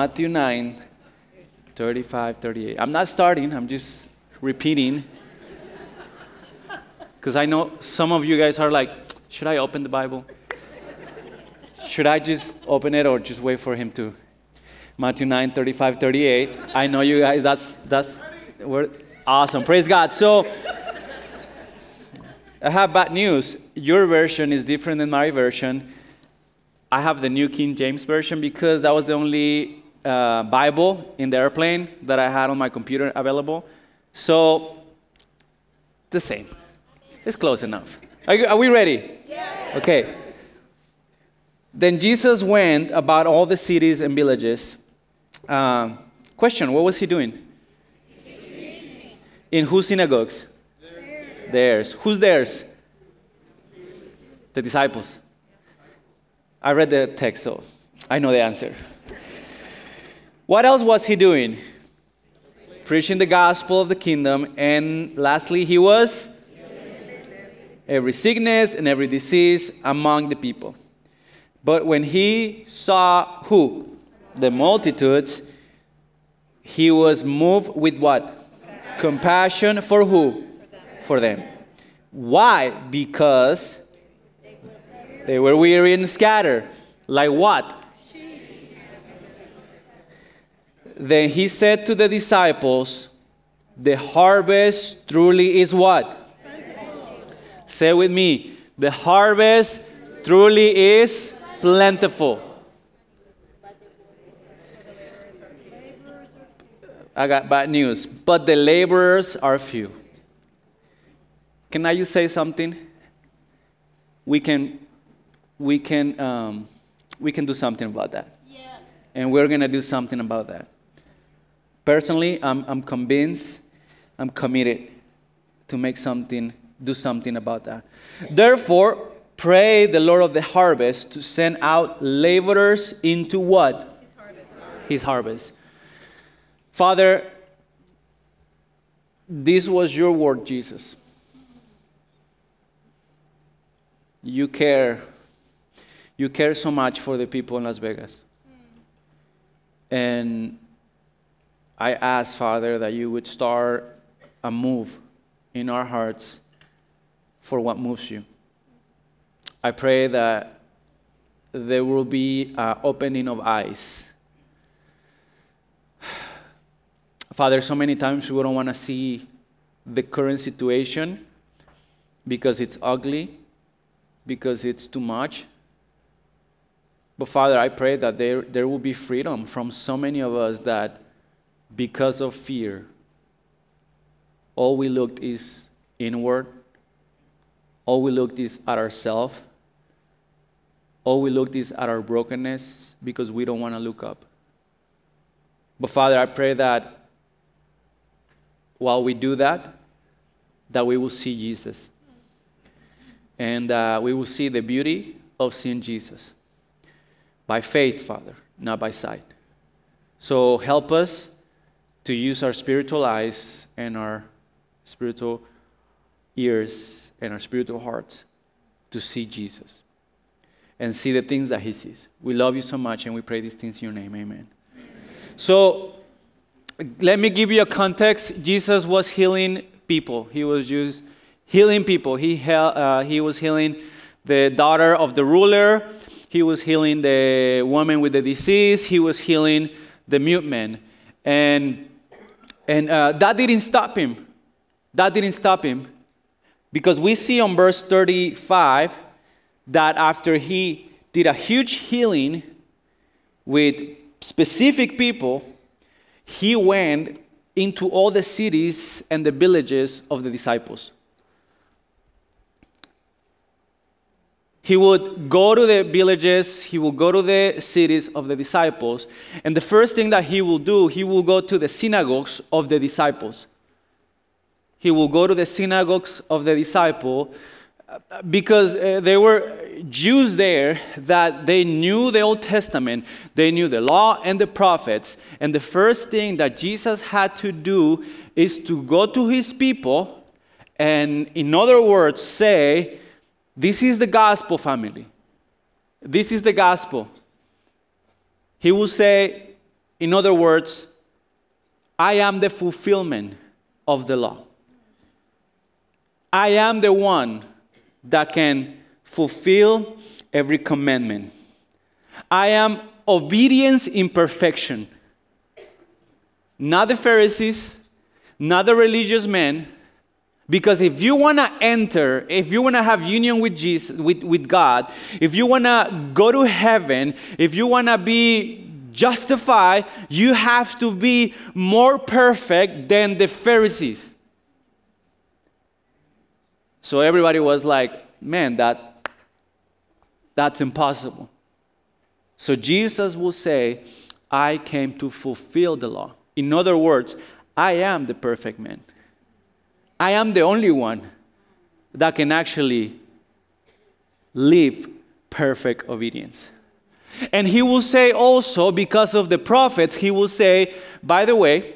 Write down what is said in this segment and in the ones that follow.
Matthew 9, 35, 38. I'm not starting, I'm just repeating. Because I know some of you guys are like, should I open the Bible? Should I just open it or just wait for him to? Matthew 9, 35, 38. I know you guys, that's, that's, we're awesome. Praise God. So, I have bad news. Your version is different than my version. I have the New King James Version because that was the only uh, Bible in the airplane that I had on my computer available. So, the same. It's close enough. Are, you, are we ready? Yes. Okay. Then Jesus went about all the cities and villages. Uh, question What was he doing? In whose synagogues? Theirs. theirs. Who's theirs? The disciples. I read the text, so I know the answer. What else was he doing? Preaching the gospel of the kingdom. And lastly, he was every sickness and every disease among the people. But when he saw who? The multitudes, he was moved with what? Compassion for who? For them. Why? Because they were weary and scattered. Like what? Then he said to the disciples, The harvest truly is what? Say with me, the harvest truly is plentiful. I got bad news, but the laborers are few. Can I just say something? We can, we can, um, we can do something about that. Yes. And we're going to do something about that. Personally, I'm, I'm convinced, I'm committed to make something, do something about that. Therefore, pray the Lord of the harvest to send out laborers into what? His harvest. His harvest. Father, this was your word, Jesus. You care. You care so much for the people in Las Vegas. And I ask, Father, that you would start a move in our hearts for what moves you. I pray that there will be an opening of eyes. Father, so many times we don't want to see the current situation because it's ugly, because it's too much. But Father, I pray that there, there will be freedom from so many of us that because of fear, all we looked is inward, all we looked is at ourselves, all we looked is at our brokenness because we don't want to look up. But Father, I pray that while we do that, that we will see Jesus. And uh, we will see the beauty of seeing Jesus. By faith, Father, not by sight. So help us to use our spiritual eyes and our spiritual ears and our spiritual hearts to see Jesus and see the things that He sees. We love you so much and we pray these things in your name. Amen. Amen. So, let me give you a context. Jesus was healing people. He was just healing people. He, uh, he was healing the daughter of the ruler. He was healing the woman with the disease. He was healing the mute man. And, and uh, that didn't stop him. That didn't stop him. Because we see on verse 35 that after he did a huge healing with specific people, he went into all the cities and the villages of the disciples. He would go to the villages, he will go to the cities of the disciples, and the first thing that he will do, he will go to the synagogues of the disciples. He will go to the synagogues of the disciple because uh, there were Jews there that they knew the Old Testament, they knew the law and the prophets, and the first thing that Jesus had to do is to go to his people and, in other words, say, This is the gospel, family. This is the gospel. He will say, In other words, I am the fulfillment of the law. I am the one that can fulfill every commandment. I am obedience in perfection. Not the Pharisees, not the religious men, because if you want to enter, if you want to have union with Jesus, with, with God, if you want to go to heaven, if you want to be justified, you have to be more perfect than the Pharisees. So everybody was like, man, that, that's impossible. So Jesus will say, I came to fulfill the law. In other words, I am the perfect man. I am the only one that can actually live perfect obedience. And he will say also, because of the prophets, he will say, by the way,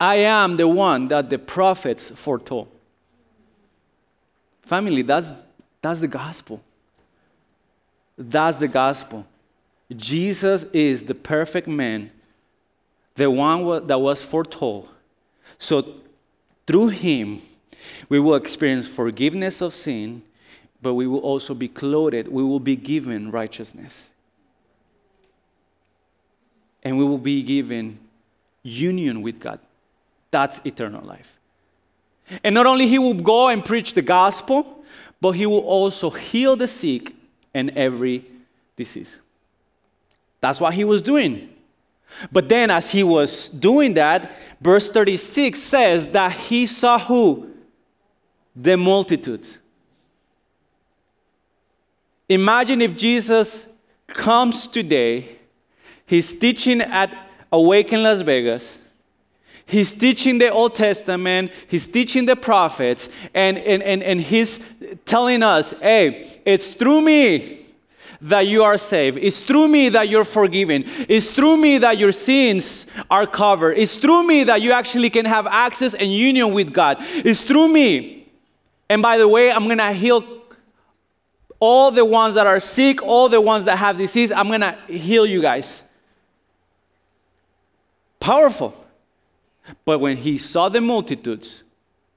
I am the one that the prophets foretold. Family, that's, that's the gospel. That's the gospel. Jesus is the perfect man, the one that was foretold. So through him, we will experience forgiveness of sin, but we will also be clothed, we will be given righteousness. And we will be given union with God. That's eternal life. And not only he will go and preach the gospel, but he will also heal the sick and every disease. That's what he was doing. But then, as he was doing that, verse 36 says that he saw who? The multitude. Imagine if Jesus comes today, he's teaching at Awaken Las Vegas. He's teaching the Old Testament, he's teaching the prophets, and, and, and, and he's telling us, hey, it's through me that you are saved. It's through me that you're forgiven. It's through me that your sins are covered. It's through me that you actually can have access and union with God. It's through me. And by the way, I'm going to heal all the ones that are sick, all the ones that have disease. I'm going to heal you guys. Powerful. But when he saw the multitudes,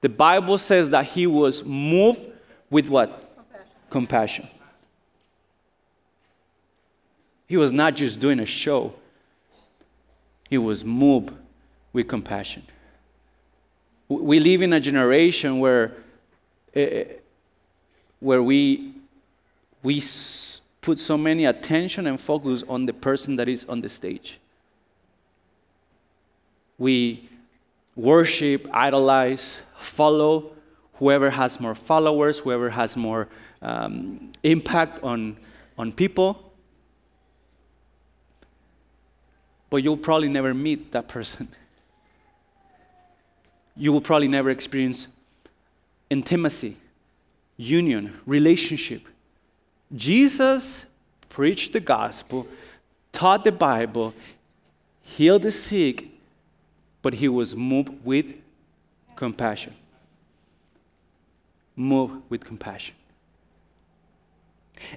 the Bible says that he was moved with what? Compassion. Compassion. He was not just doing a show, he was moved with compassion. We live in a generation where, uh, where we, we put so many attention and focus on the person that is on the stage. We worship, idolize, follow whoever has more followers, whoever has more um, impact on, on people. But you'll probably never meet that person. You will probably never experience intimacy, union, relationship. Jesus preached the gospel, taught the Bible, healed the sick, but he was moved with compassion. Moved with compassion.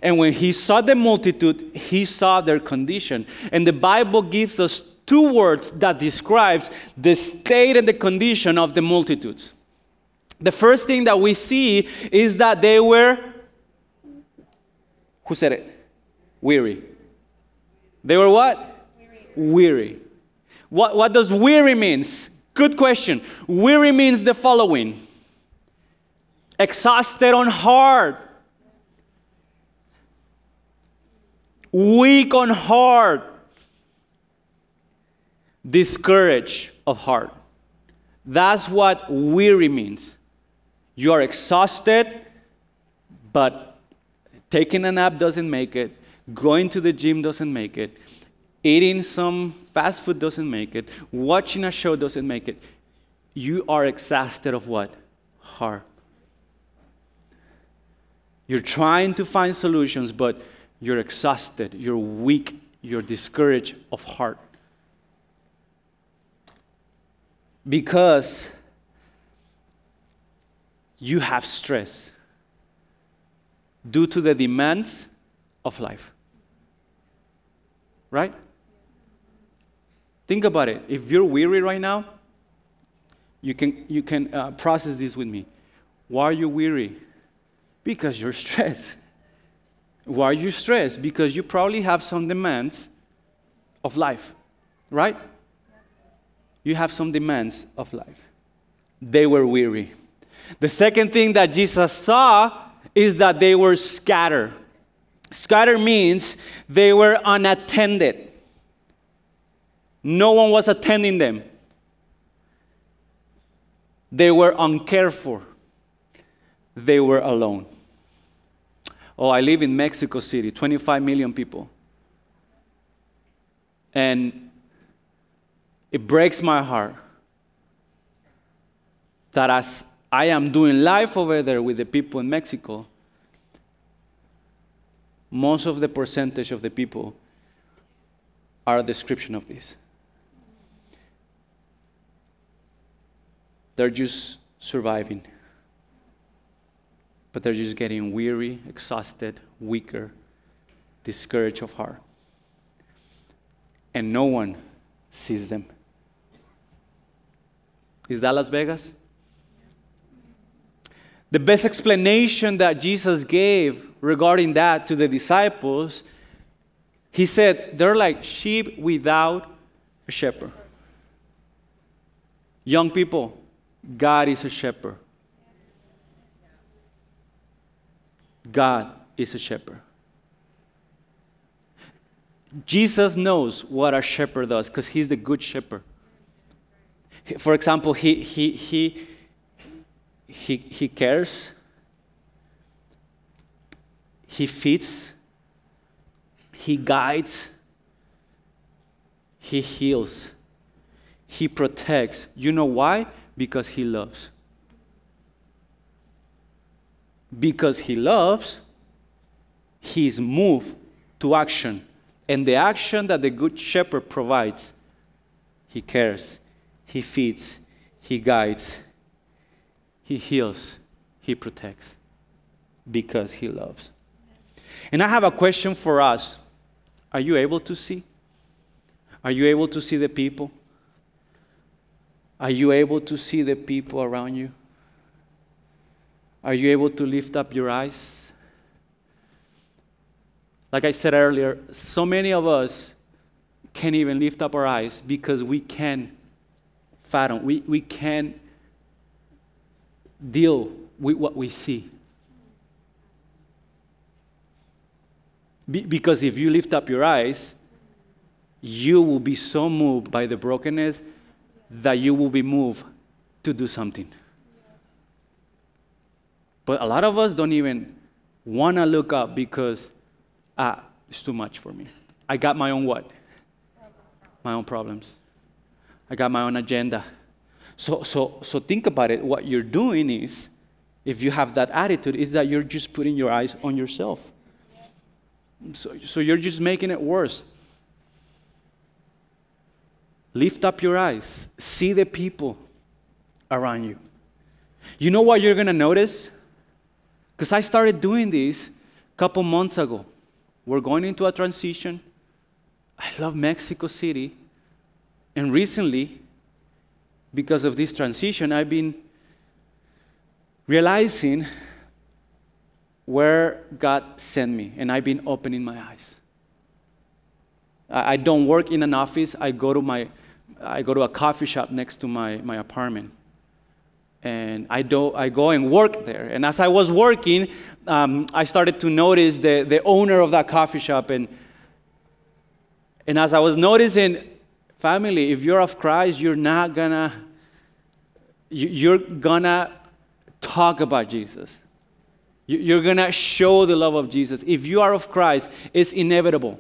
And when he saw the multitude, he saw their condition. And the Bible gives us two words that describes the state and the condition of the multitudes. The first thing that we see is that they were who said it? Weary. They were what? Weary. weary. What, what does weary means? Good question. Weary means the following. Exhausted on heart weak on heart, discouraged of heart. That's what weary means. You are exhausted, but taking a nap doesn't make it, going to the gym doesn't make it, eating some fast food doesn't make it, watching a show doesn't make it. You are exhausted of what? Heart. You're trying to find solutions, but you're exhausted, you're weak, you're discouraged of heart. Because you have stress due to the demands of life. Right? Think about it. If you're weary right now, you can, you can uh, process this with me. Why are you weary? Because you're stressed. Why are you stressed? Because you probably have some demands of life, right? You have some demands of life. They were weary. The second thing that Jesus saw is that they were scattered. Scattered means they were unattended. No one was attending them. They were uncared for. They were alone. Oh, I live in Mexico City, 25 million people. And it breaks my heart that as I am doing life over there with the people in Mexico, most of the percentage of the people are a description of this. They're just surviving. But they're just getting weary, exhausted, weaker, discouraged of heart. And no one sees them. Is that Las Vegas? The best explanation that Jesus gave regarding that to the disciples, he said, they're like sheep without a shepherd. Young people, God is a shepherd. God is a shepherd. Jesus knows what a shepherd does because he's the good shepherd. For example, he, he, he, he, he cares, he feeds, he guides, he heals, he protects. You know why? Because he loves. Because he loves, he is moved to action. And the action that the Good Shepherd provides, he cares, he feeds, he guides, he heals, he protects because he loves. And I have a question for us. Are you able to see? Are you able to see the people? Are you able to see the people around you? Are you able to lift up your eyes? Like I said earlier, so many of us can't even lift up our eyes because we can't fathom, we, we can't deal with what we see. Be, because if you lift up your eyes, you will be so moved by the brokenness that you will be moved to do something. But a lot of us don't even want to look up because ah, it's too much for me. I got my own what? My own problems. I got my own agenda. So, so, so think about it. What you're doing is, if you have that attitude, is that you're just putting your eyes on yourself. So, so you're just making it worse. Lift up your eyes, see the people around you. You know what you're going to notice? Because I started doing this a couple months ago. We're going into a transition. I love Mexico City. And recently, because of this transition, I've been realizing where God sent me, and I've been opening my eyes. I don't work in an office. I go to my, I go to a coffee shop next to my, my apartment, and I do, I go and work there. And as I was working, um, I started to notice the, the owner of that coffee shop, and and as I was noticing, family, if you're of Christ, you're not gonna, you're gonna talk about Jesus. You're to show the love of Jesus. If you are of Christ, it's inevitable,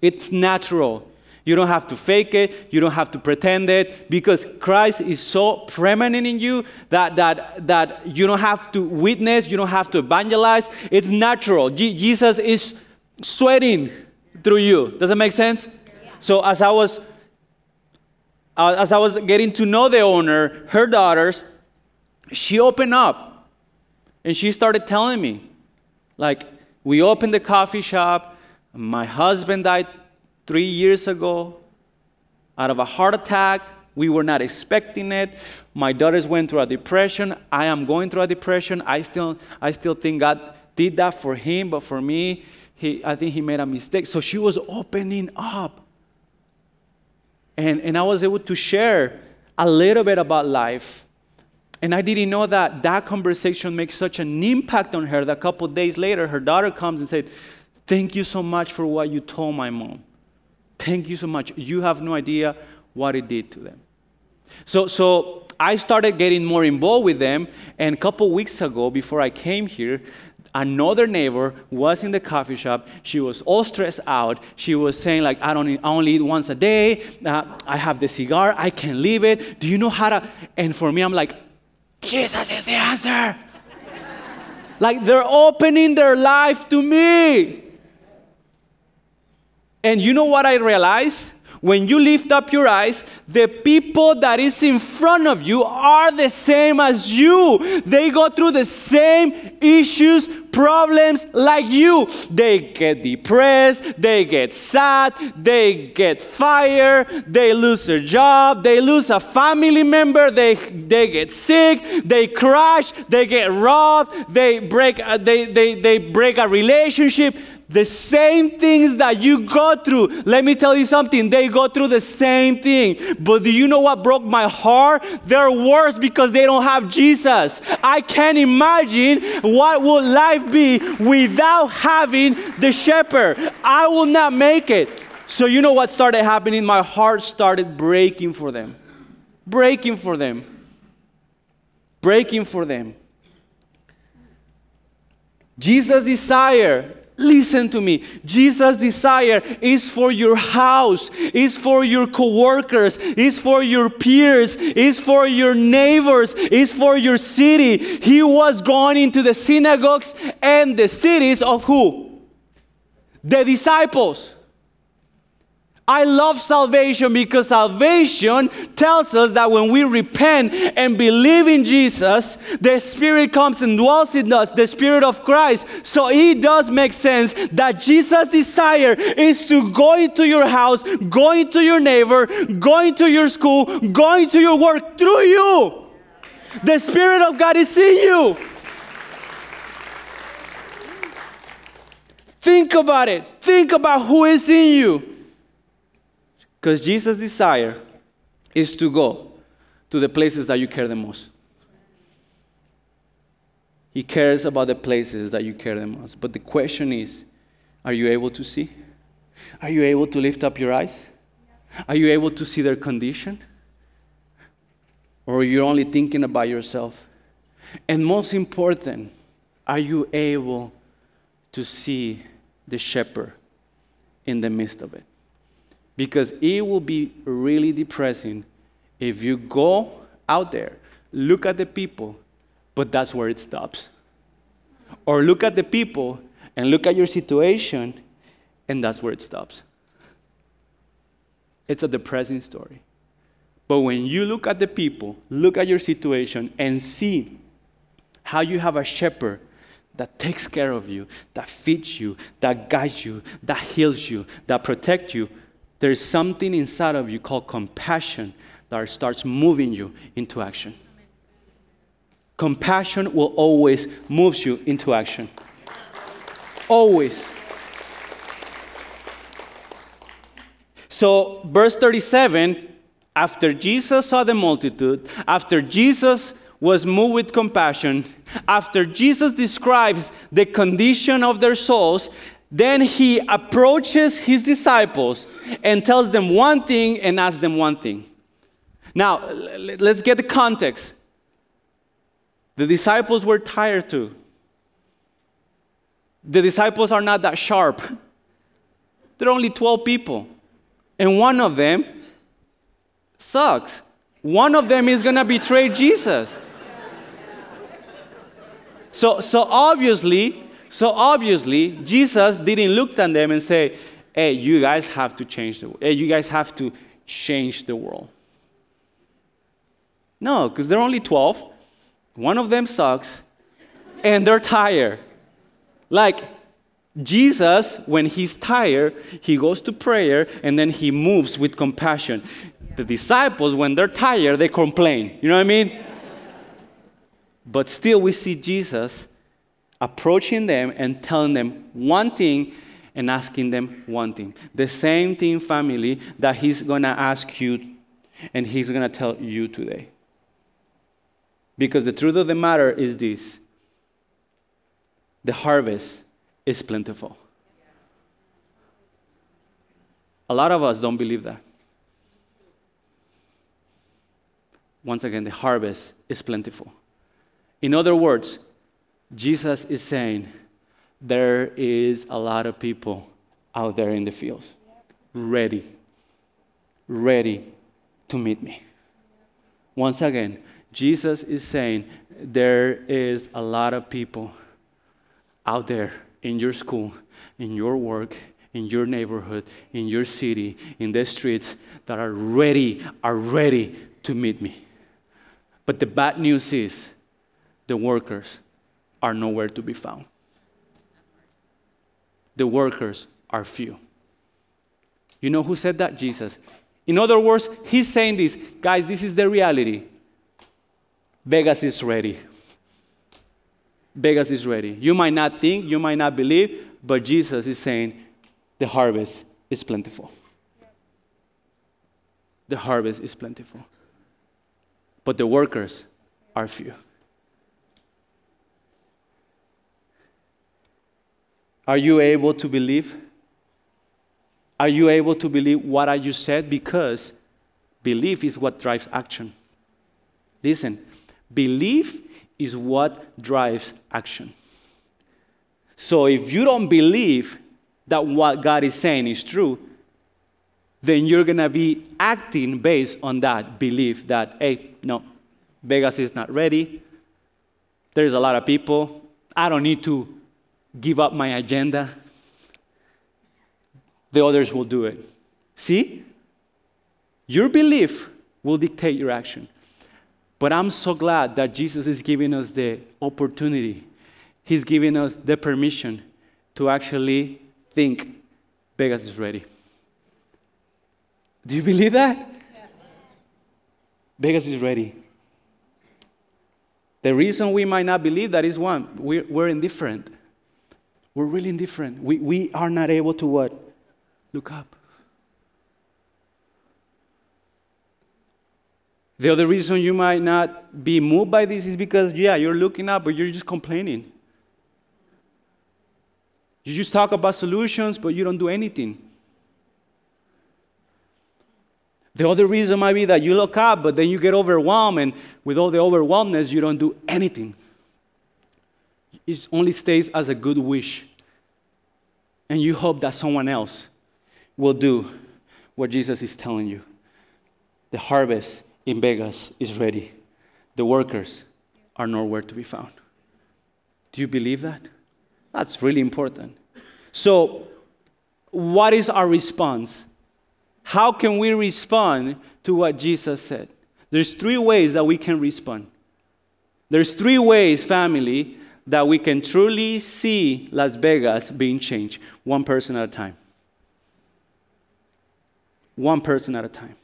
it's natural. You don't have to fake it, you don't have to pretend it, because Christ is so permanent in you that, that, that you don't have to witness, you don't have to evangelize. It's natural. Jesus is sweating through you. Does that make sense? So, as I was uh, as I was getting to know the owner, her daughters, she opened up and she started telling me, like, we opened the coffee shop. My husband died three years ago. out of a heart attack. We were not expecting it. My daughters went through a depression. I am going through a depression. I still, I still think God did that for him, but for me, he, I think he made a mistake. So she was opening up. And, and I was able to share a little bit about life. And I didn't know that that conversation makes such an impact on her that a couple days later, her daughter comes and said, Thank you so much for what you told my mom. Thank you so much. You have no idea what it did to them. So, so I started getting more involved with them. And a couple weeks ago, before I came here, another neighbor was in the coffee shop she was all stressed out she was saying like i don't I only eat once a day uh, i have the cigar i can't leave it do you know how to and for me i'm like jesus is the answer like they're opening their life to me and you know what i realized when you lift up your eyes, the people that is in front of you are the same as you. They go through the same issues, problems like you. They get depressed, they get sad, they get fired, they lose their job, they lose a family member, they, they get sick, they crash, they get robbed, they break, uh, they, they, they break a relationship the same things that you go through. Let me tell you something, they go through the same thing. But do you know what broke my heart? They're worse because they don't have Jesus. I can't imagine what would life be without having the shepherd. I will not make it. So, you know what started happening? My heart started breaking for them. Breaking for them. Breaking for them. Jesus' desire Listen to me. Jesus' desire is for your house, is for your coworkers, is for your peers, is for your neighbors, is for your city. He was going into the synagogues and the cities of who? The disciples. I love salvation because salvation tells us that when we repent and believe in Jesus, the Spirit comes and dwells in us, the Spirit of Christ. So it does make sense that Jesus' desire is to go into your house, go into your neighbor, go into your school, go into your work through you. The Spirit of God is in you. Think about it. Think about who is in you. Because Jesus' desire is to go to the places that you care the most. He cares about the places that you care the most. But the question is are you able to see? Are you able to lift up your eyes? Are you able to see their condition? Or are you only thinking about yourself? And most important, are you able to see the shepherd in the midst of it? Because it will be really depressing if you go out there, look at the people, but that's where it stops. Or look at the people and look at your situation, and that's where it stops. It's a depressing story. But when you look at the people, look at your situation, and see how you have a shepherd that takes care of you, that feeds you, that guides you, that heals you, that protects you, there's something inside of you called compassion that starts moving you into action. Compassion will always move you into action. Always. So, verse 37 after Jesus saw the multitude, after Jesus was moved with compassion, after Jesus describes the condition of their souls, then he approaches his disciples and tells them one thing and asks them one thing. Now, let's get the context. The disciples were tired too. The disciples are not that sharp. There are only 12 people. And one of them sucks. One of them is going to betray Jesus. So, so obviously, so obviously, Jesus didn't look at them and say, hey, you guys have to change the world. Hey, you guys have to change the world. No, because they're only 12. One of them sucks, and they're tired. Like, Jesus, when he's tired, he goes to prayer and then he moves with compassion. The disciples, when they're tired, they complain. You know what I mean? But still, we see Jesus approaching them and telling them one thing and asking them one thing. The same thing, family, that he's going to ask you and he's going to tell you today. Because the truth of the matter is this the harvest is plentiful. A lot of us don't believe that. Once again, the harvest is plentiful. In other words, Jesus is saying there is a lot of people out there in the fields ready, ready to meet me. Once again, Jesus is saying there is a lot of people out there in your school, in your work, in your neighborhood, in your city, in the streets that are ready, are ready to meet me. But the bad news is the workers are nowhere to be found. The workers are few. You know who said that? Jesus. In other words, he's saying this guys, this is the reality. Vegas is ready. Vegas is ready. You might not think, you might not believe, but Jesus is saying the harvest is plentiful. The harvest is plentiful. But the workers are few. Are you able to believe? Are you able to believe what I just said? Because belief is what drives action. Listen, belief is what drives action. So if you don't believe that what God is saying is true, then you're going to be acting based on that belief that, hey, no, Vegas is not ready. There's a lot of people. I don't need to give up my agenda. The others will do it. See? Your belief will dictate your action. But I'm so glad that Jesus is giving us the opportunity, He's giving us the permission to actually think Vegas is ready. Do you believe that? Yes. Vegas is ready. The reason we might not believe that is one, we're, we're indifferent. We're really indifferent. We, we are not able to what? Look up. The other reason you might not be moved by this is because, yeah, you're looking up, but you're just complaining. You just talk about solutions, but you don't do anything. The other reason might be that you look up, but then you get overwhelmed, and with all the overwhelmness, you don't do anything. It only stays as a good wish. And you hope that someone else will do what Jesus is telling you. The harvest in Vegas is ready. The workers are nowhere to be found. Do you believe that? That's really important. So, what is our response? How can we respond to what Jesus said? There's three ways that we can respond. There's three ways, family, that we can truly see Las Vegas being changed, one person at a time. One person at a time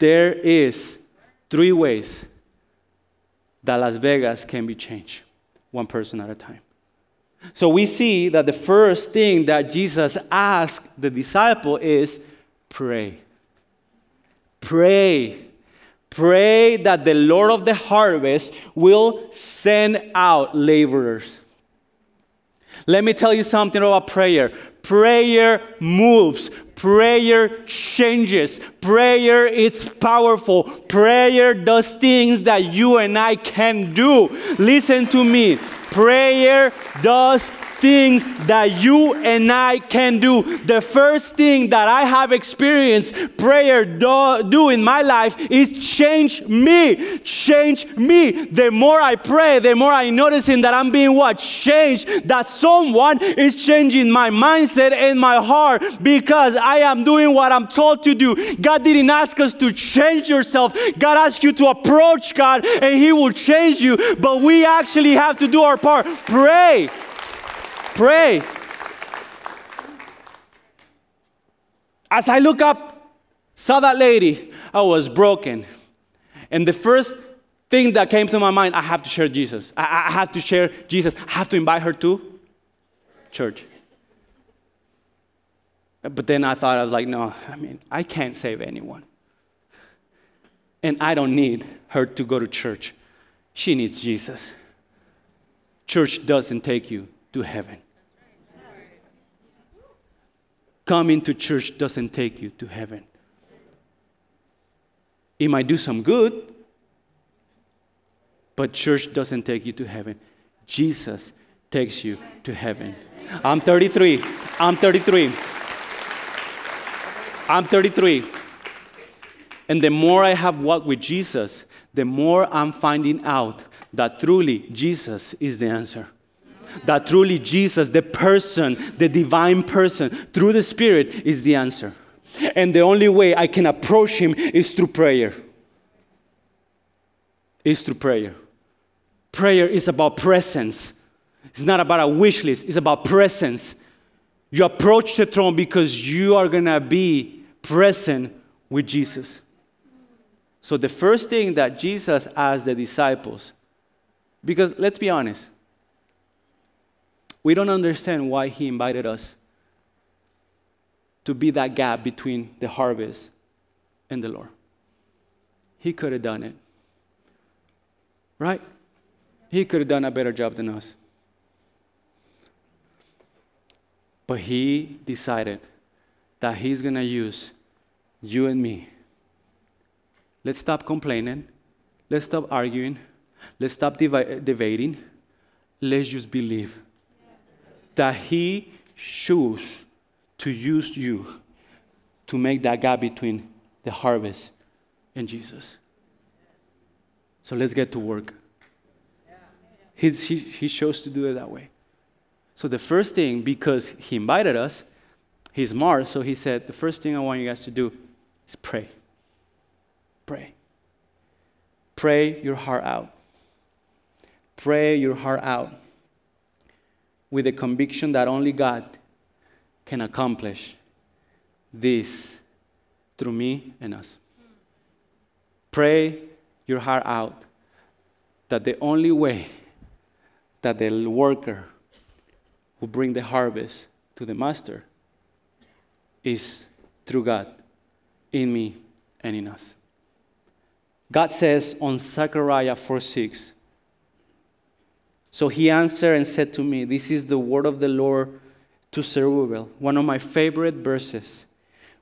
there is three ways that Las Vegas can be changed, one person at a time. So we see that the first thing that Jesus asked the disciple is pray. Pray. Pray that the Lord of the harvest will send out laborers. Let me tell you something about prayer. Prayer moves. Prayer changes. Prayer is powerful. Prayer does things that you and I can do. Listen to me. Prayer does things that you and I can do. The first thing that I have experienced prayer do, do in my life is change me. Change me. The more I pray, the more I noticing that I'm being what? Changed. That someone is changing my mindset and my heart because I am doing what I'm told to do. God didn't ask us to change yourself. God asked you to approach God and He will change you. But we actually have to do our part. Pray. Pray. As I look up, saw that lady, I was broken. And the first thing that came to my mind, I have to share Jesus. I, I have to share Jesus. I have to invite her to church. But then I thought, I was like, no, I mean, I can't save anyone. And I don't need her to go to church. She needs Jesus. Church doesn't take you to heaven. Coming to church doesn't take you to heaven. It might do some good, but church doesn't take you to heaven. Jesus takes you to heaven. I'm 33. I'm 33. I'm 33. And the more I have walked with Jesus, the more I'm finding out that truly Jesus is the answer. That truly Jesus, the person, the divine person, through the Spirit, is the answer. And the only way I can approach Him is through prayer. Is through prayer. Prayer is about presence. It's not about a wish list, it's about presence. You approach the throne because you are going to be present with Jesus. So, the first thing that Jesus asked the disciples, because let's be honest, we don't understand why he invited us to be that gap between the harvest and the Lord. He could have done it. Right? He could have done a better job than us. But he decided that he's going to use you and me Let's stop complaining. Let's stop arguing. Let's stop debating. Let's just believe that He chose to use you to make that gap between the harvest and Jesus. So let's get to work. He, he, he chose to do it that way. So the first thing, because He invited us, He's smart, so He said, the first thing I want you guys to do is pray. Pray. Pray your heart out. Pray your heart out with the conviction that only God can accomplish this through me and us. Pray your heart out that the only way that the worker will bring the harvest to the master is through God in me and in us. God says on Zechariah 4 6, So he answered and said to me, This is the word of the Lord to Zerubbabel, one of my favorite verses.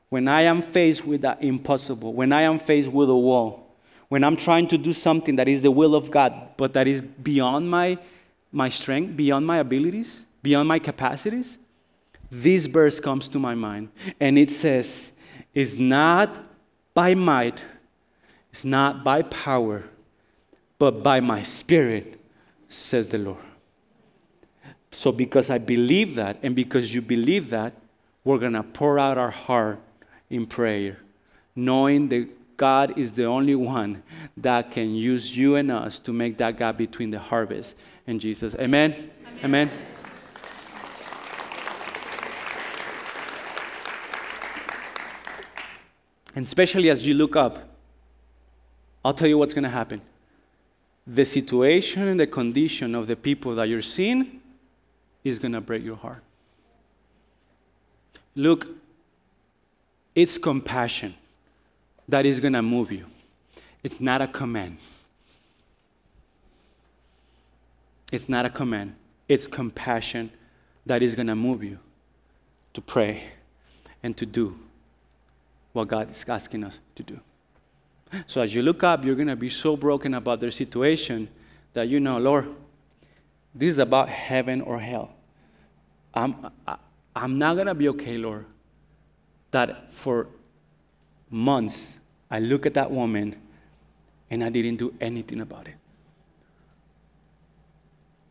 When I am faced with the impossible, when I am faced with a wall, when I'm trying to do something that is the will of God, but that is beyond my, my strength, beyond my abilities, beyond my capacities, this verse comes to my mind. And it says, It's not by might it's not by power, but by my spirit, says the Lord. So, because I believe that, and because you believe that, we're going to pour out our heart in prayer, knowing that God is the only one that can use you and us to make that gap between the harvest and Jesus. Amen? Amen. Amen. And especially as you look up, I'll tell you what's going to happen. The situation and the condition of the people that you're seeing is going to break your heart. Look, it's compassion that is going to move you, it's not a command. It's not a command. It's compassion that is going to move you to pray and to do what God is asking us to do. So as you look up, you're going to be so broken about their situation that you know, Lord, this is about heaven or hell. I'm, I, I'm not going to be okay, Lord, that for months I look at that woman and I didn't do anything about it.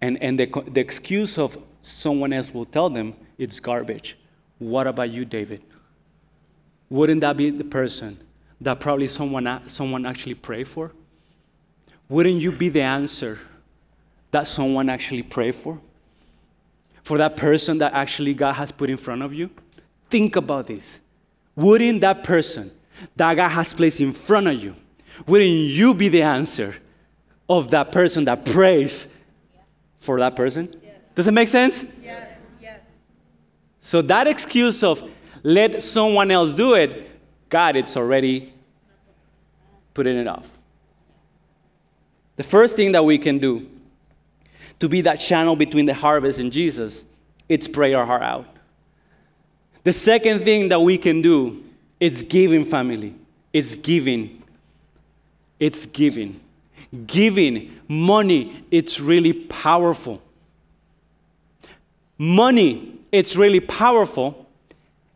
And, and the, the excuse of someone else will tell them it's garbage. What about you, David? Wouldn't that be the person that probably someone, someone actually prayed for? Wouldn't you be the answer that someone actually prayed for? For that person that actually God has put in front of you? Think about this. Wouldn't that person that God has placed in front of you, wouldn't you be the answer of that person that prays for that person? Yes. Does it make sense? Yes, yes. So that excuse of let someone else do it, God, it's already putting it off. The first thing that we can do to be that channel between the harvest and Jesus, it's pray our heart out. The second thing that we can do is giving family. It's giving. It's giving. Giving money, it's really powerful. Money, it's really powerful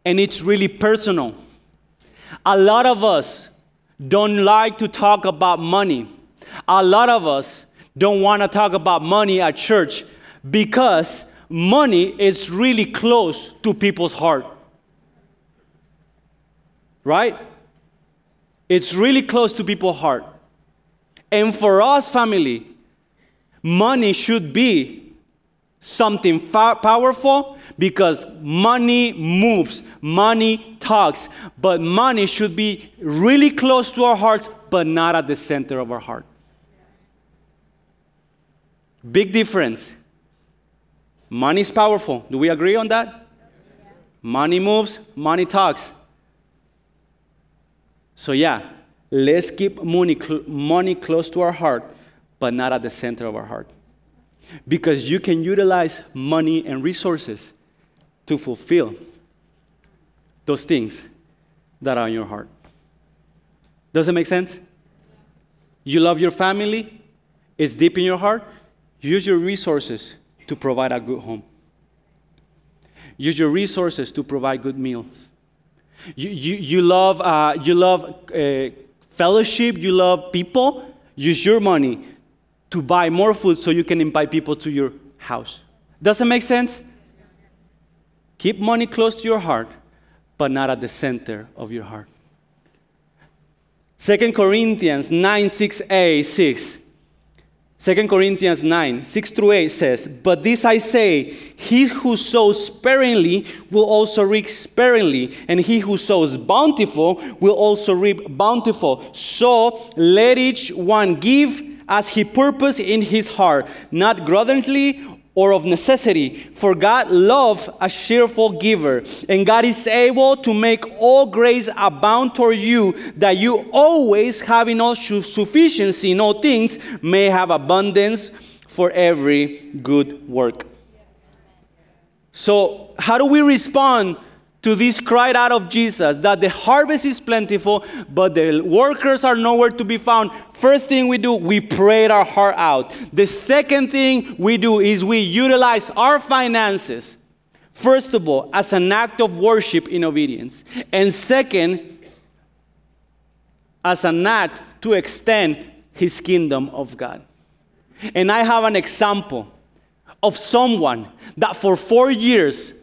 and it's really personal. A lot of us don't like to talk about money. A lot of us don't want to talk about money at church because money is really close to people's heart. Right? It's really close to people's heart. And for us, family, money should be something fa- powerful because money moves, money talks, but money should be really close to our hearts, but not at the center of our heart. Big difference. Money is powerful. Do we agree on that? Money moves, money talks. So, yeah, let's keep money, cl- money close to our heart, but not at the center of our heart. Because you can utilize money and resources to fulfill those things that are in your heart. Does it make sense? You love your family, it's deep in your heart. Use your resources to provide a good home. Use your resources to provide good meals. You, you, you love, uh, you love uh, fellowship, you love people. Use your money to buy more food so you can invite people to your house. Does it make sense? Keep money close to your heart, but not at the center of your heart. 2 Corinthians 9 6a 6. 2 Corinthians 9, 6 through 8 says, But this I say, he who sows sparingly will also reap sparingly, and he who sows bountiful will also reap bountiful. So let each one give as he purpose in his heart, not grudgingly or of necessity, for God loves a cheerful giver, and God is able to make all grace abound toward you, that you always having all sufficiency in all things may have abundance for every good work. So, how do we respond to this cry out of Jesus that the harvest is plentiful, but the workers are nowhere to be found. First thing we do, we prayed our heart out. The second thing we do is we utilize our finances, first of all, as an act of worship in obedience. And second, as an act to extend his kingdom of God. And I have an example of someone that for four years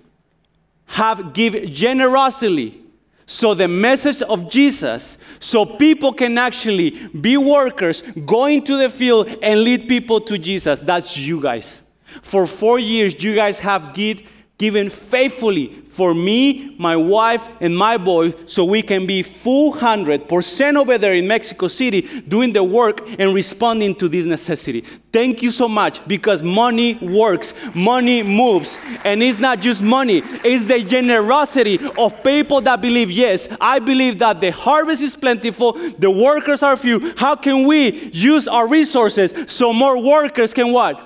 have give generously so the message of jesus so people can actually be workers going to the field and lead people to jesus. That's you guys. For four years you guys have give, given faithfully for me, my wife, and my boy so we can be full 100% over there in Mexico City doing the work and responding to this necessity. Thank you so much because money works, money moves, and it's not just money, it's the generosity of people that believe, yes, I believe that the harvest is plentiful, the workers are few. How can we use our resources so more workers can what?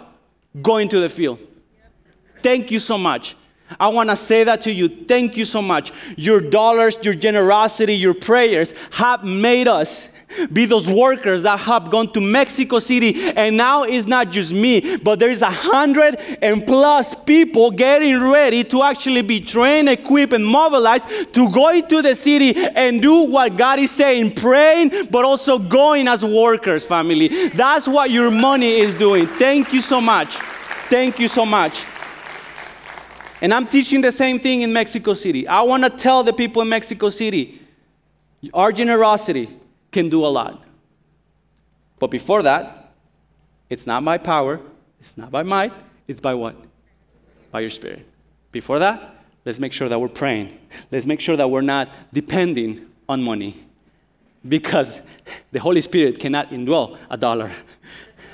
Go into the field. Thank you so much. I want to say that to you. Thank you so much. Your dollars, your generosity, your prayers have made us be those workers that have gone to Mexico City, and now it's not just me, but there's a hundred and plus people getting ready to actually be trained, equipped, and mobilized to go into the city and do what God is saying, praying, but also going as workers, family. That's what your money is doing. Thank you so much. Thank you so much. And I'm teaching the same thing in Mexico City. I want to tell the people in Mexico City our generosity can do a lot. But before that, it's not by power, it's not by might, it's by what? By your spirit. Before that, let's make sure that we're praying. Let's make sure that we're not depending on money. Because the Holy Spirit cannot indwell a dollar.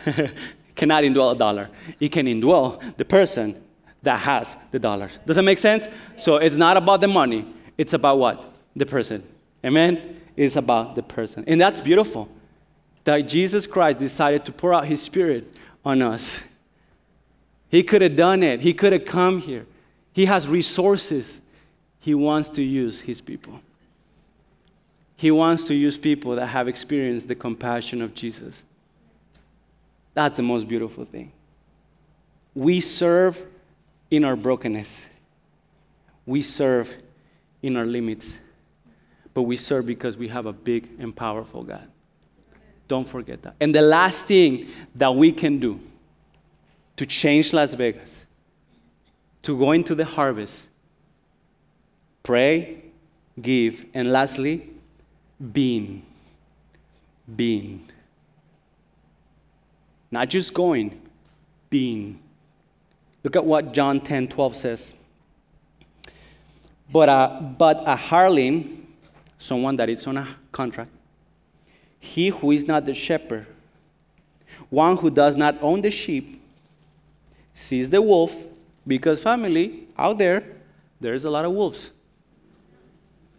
cannot indwell a dollar. It can indwell the person that has the dollars. Does that make sense? So it's not about the money, it's about what? The person. Amen? It's about the person. And that's beautiful that Jesus Christ decided to pour out his spirit on us. He could have done it, he could have come here. He has resources. He wants to use his people. He wants to use people that have experienced the compassion of Jesus. That's the most beautiful thing. We serve in our brokenness, we serve in our limits but we serve because we have a big and powerful God. Don't forget that. And the last thing that we can do to change Las Vegas, to go into the harvest, pray, give, and lastly, being. Being. Not just going, being. Look at what John 10 12 says. But a, but a hireling someone that is on a contract. He who is not the shepherd, one who does not own the sheep, sees the wolf, because family, out there, there's a lot of wolves.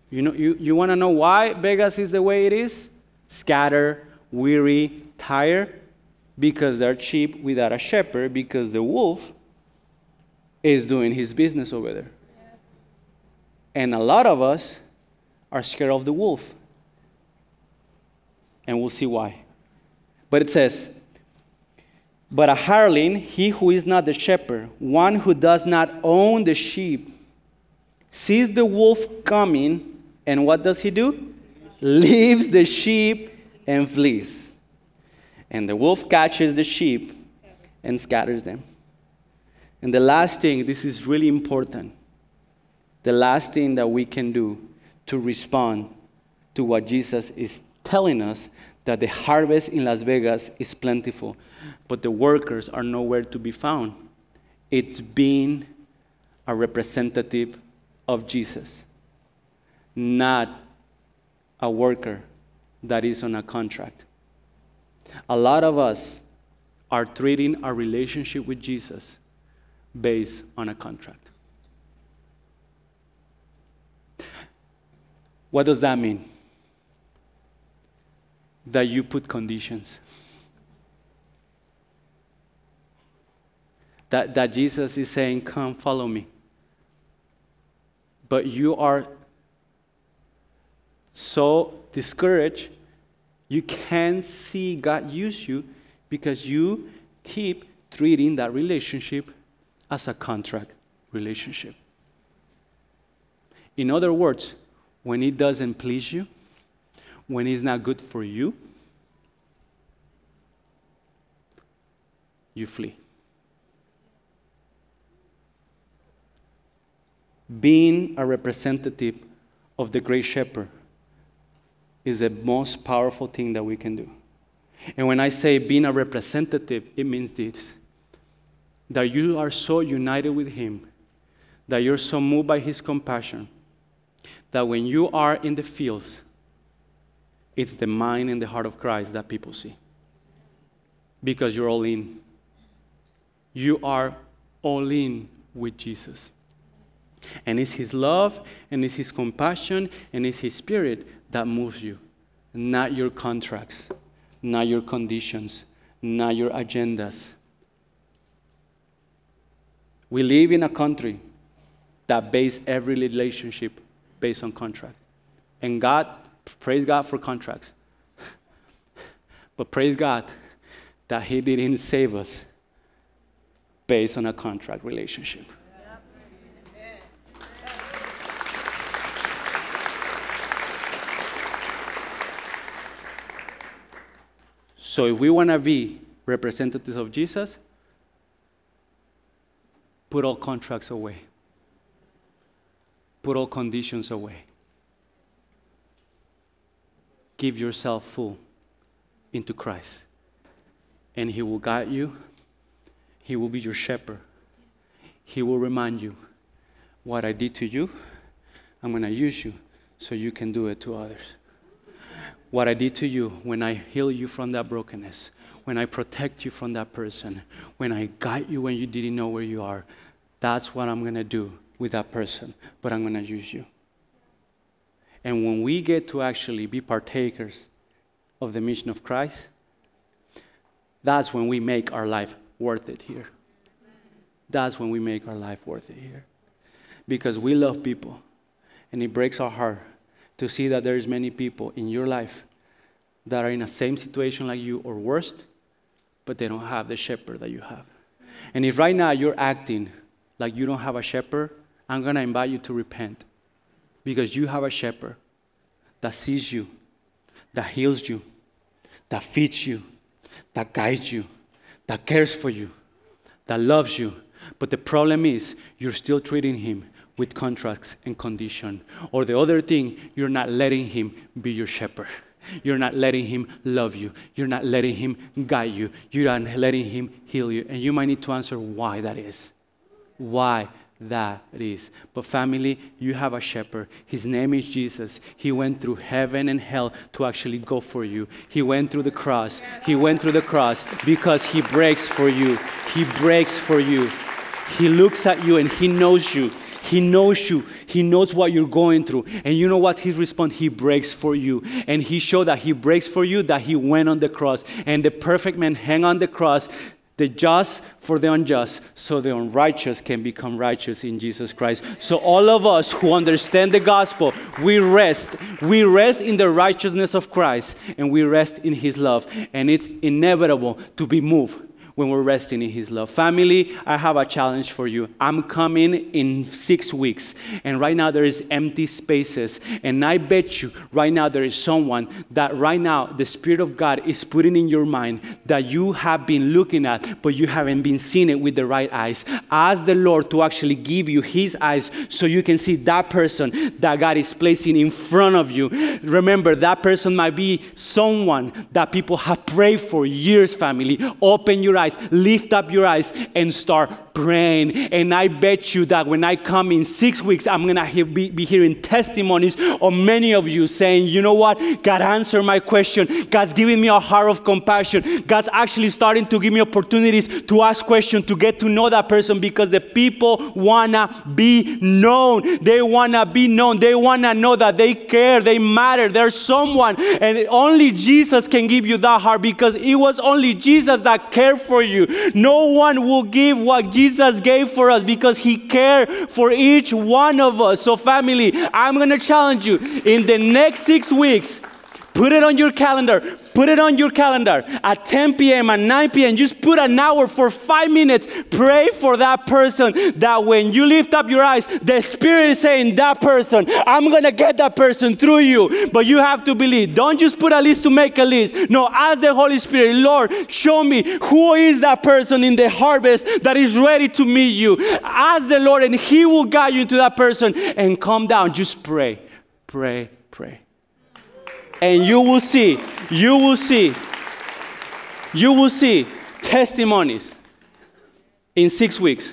You, know, you, you want to know why Vegas is the way it is? Scattered, weary, tired, because they're sheep without a shepherd, because the wolf is doing his business over there. Yes. And a lot of us, are scared of the wolf. And we'll see why. But it says, But a hireling, he who is not the shepherd, one who does not own the sheep, sees the wolf coming, and what does he do? Leaves the sheep and flees. And the wolf catches the sheep and scatters them. And the last thing, this is really important. The last thing that we can do to respond to what Jesus is telling us that the harvest in Las Vegas is plentiful, but the workers are nowhere to be found. It's being a representative of Jesus, not a worker that is on a contract. A lot of us are treating our relationship with Jesus based on a contract. What does that mean? That you put conditions. That, that Jesus is saying, Come, follow me. But you are so discouraged, you can't see God use you because you keep treating that relationship as a contract relationship. In other words, when it doesn't please you, when it's not good for you, you flee. Being a representative of the great shepherd is the most powerful thing that we can do. And when I say being a representative, it means this that you are so united with him, that you're so moved by his compassion that when you are in the fields, it's the mind and the heart of Christ that people see. Because you're all in. You are all in with Jesus. And it's His love, and it's His compassion, and it's His Spirit that moves you, not your contracts, not your conditions, not your agendas. We live in a country that base every relationship based on contract. And God, praise God for contracts. But praise God that He didn't save us based on a contract relationship. So if we want to be representatives of Jesus, put all contracts away. Put all conditions away. Give yourself full into Christ. And He will guide you, He will be your shepherd. He will remind you what I did to you, I'm going to use you so you can do it to others. What I did to you when I heal you from that brokenness, when I protect you from that person, when I guide you when you didn't know where you are, that's what I'm going to do with that person, but I'm going to use you. And when we get to actually be partakers of the mission of Christ, that's when we make our life worth it here. That's when we make our life worth it here. Because we love people, and it breaks our heart to see that there's many people in your life that are in the same situation like you or worse, but they don't have the shepherd that you have. And if right now you're acting like you don't have a shepherd, I'm going to invite you to repent because you have a shepherd that sees you, that heals you, that feeds you, that guides you, that cares for you, that loves you. But the problem is you're still treating him with contracts and condition. Or the other thing, you're not letting him be your shepherd. You're not letting him love you. You're not letting him guide you. You're not letting him heal you. And you might need to answer why that is. Why that is. But family, you have a shepherd. His name is Jesus. He went through heaven and hell to actually go for you. He went through the cross. He went through the cross because he breaks for you. He breaks for you. He looks at you and he knows you. He knows you. He knows what you're going through. And you know what his response? He breaks for you. And he showed that he breaks for you, that he went on the cross. And the perfect man hang on the cross the just for the unjust, so the unrighteous can become righteous in Jesus Christ. So, all of us who understand the gospel, we rest. We rest in the righteousness of Christ and we rest in his love. And it's inevitable to be moved when we're resting in His love. Family, I have a challenge for you. I'm coming in six weeks, and right now there is empty spaces. And I bet you right now there is someone that right now the Spirit of God is putting in your mind that you have been looking at, but you haven't been seeing it with the right eyes. Ask the Lord to actually give you His eyes so you can see that person that God is placing in front of you. Remember, that person might be someone that people have prayed for years, family. Open your eyes eyes, lift up your eyes, and start praying. And I bet you that when I come in six weeks, I'm going to be, be hearing testimonies of many of you saying, you know what? God answered my question. God's giving me a heart of compassion. God's actually starting to give me opportunities to ask questions, to get to know that person because the people want to be known. They want to be known. They want to know that they care, they matter. There's someone. And only Jesus can give you that heart because it was only Jesus that cared for you. No one will give what Jesus gave for us because he cared for each one of us. So, family, I'm going to challenge you in the next six weeks, put it on your calendar Put it on your calendar at 10 p.m. and 9 p.m. Just put an hour for five minutes. Pray for that person that when you lift up your eyes, the Spirit is saying, That person, I'm going to get that person through you. But you have to believe. Don't just put a list to make a list. No, ask the Holy Spirit, Lord, show me who is that person in the harvest that is ready to meet you. Ask the Lord, and He will guide you to that person. And calm down. Just pray, pray, pray and you will see, you will see, you will see testimonies in six weeks.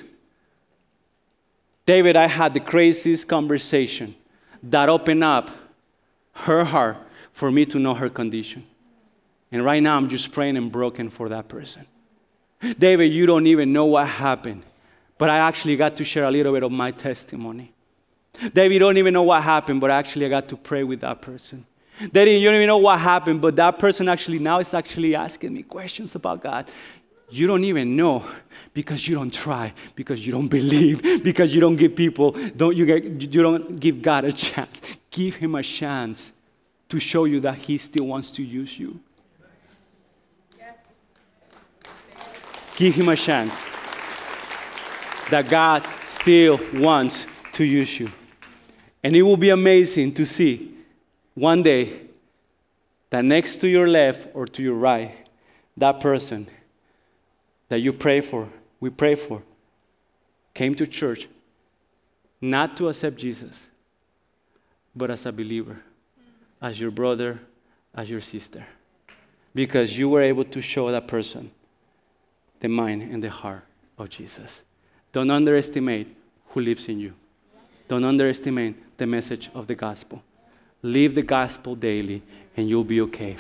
David, I had the craziest conversation that opened up her heart for me to know her condition. And right now, I'm just praying and broken for that person. David, you don't even know what happened, but I actually got to share a little bit of my testimony. David, you don't even know what happened, but actually, I got to pray with that person. They didn't, you don't even know what happened, but that person actually now is actually asking me questions about God. You don't even know because you don't try, because you don't believe, because you don't give people, don't you, get, you don't give God a chance. Give him a chance to show you that he still wants to use you. Yes. Give him a chance. That God still wants to use you. And it will be amazing to see one day that next to your left or to your right, that person that you pray for, we pray for, came to church not to accept Jesus, but as a believer, as your brother, as your sister. Because you were able to show that person the mind and the heart of Jesus. Don't underestimate who lives in you. Don't underestimate the message of the gospel. Live the gospel daily, and you'll be okay.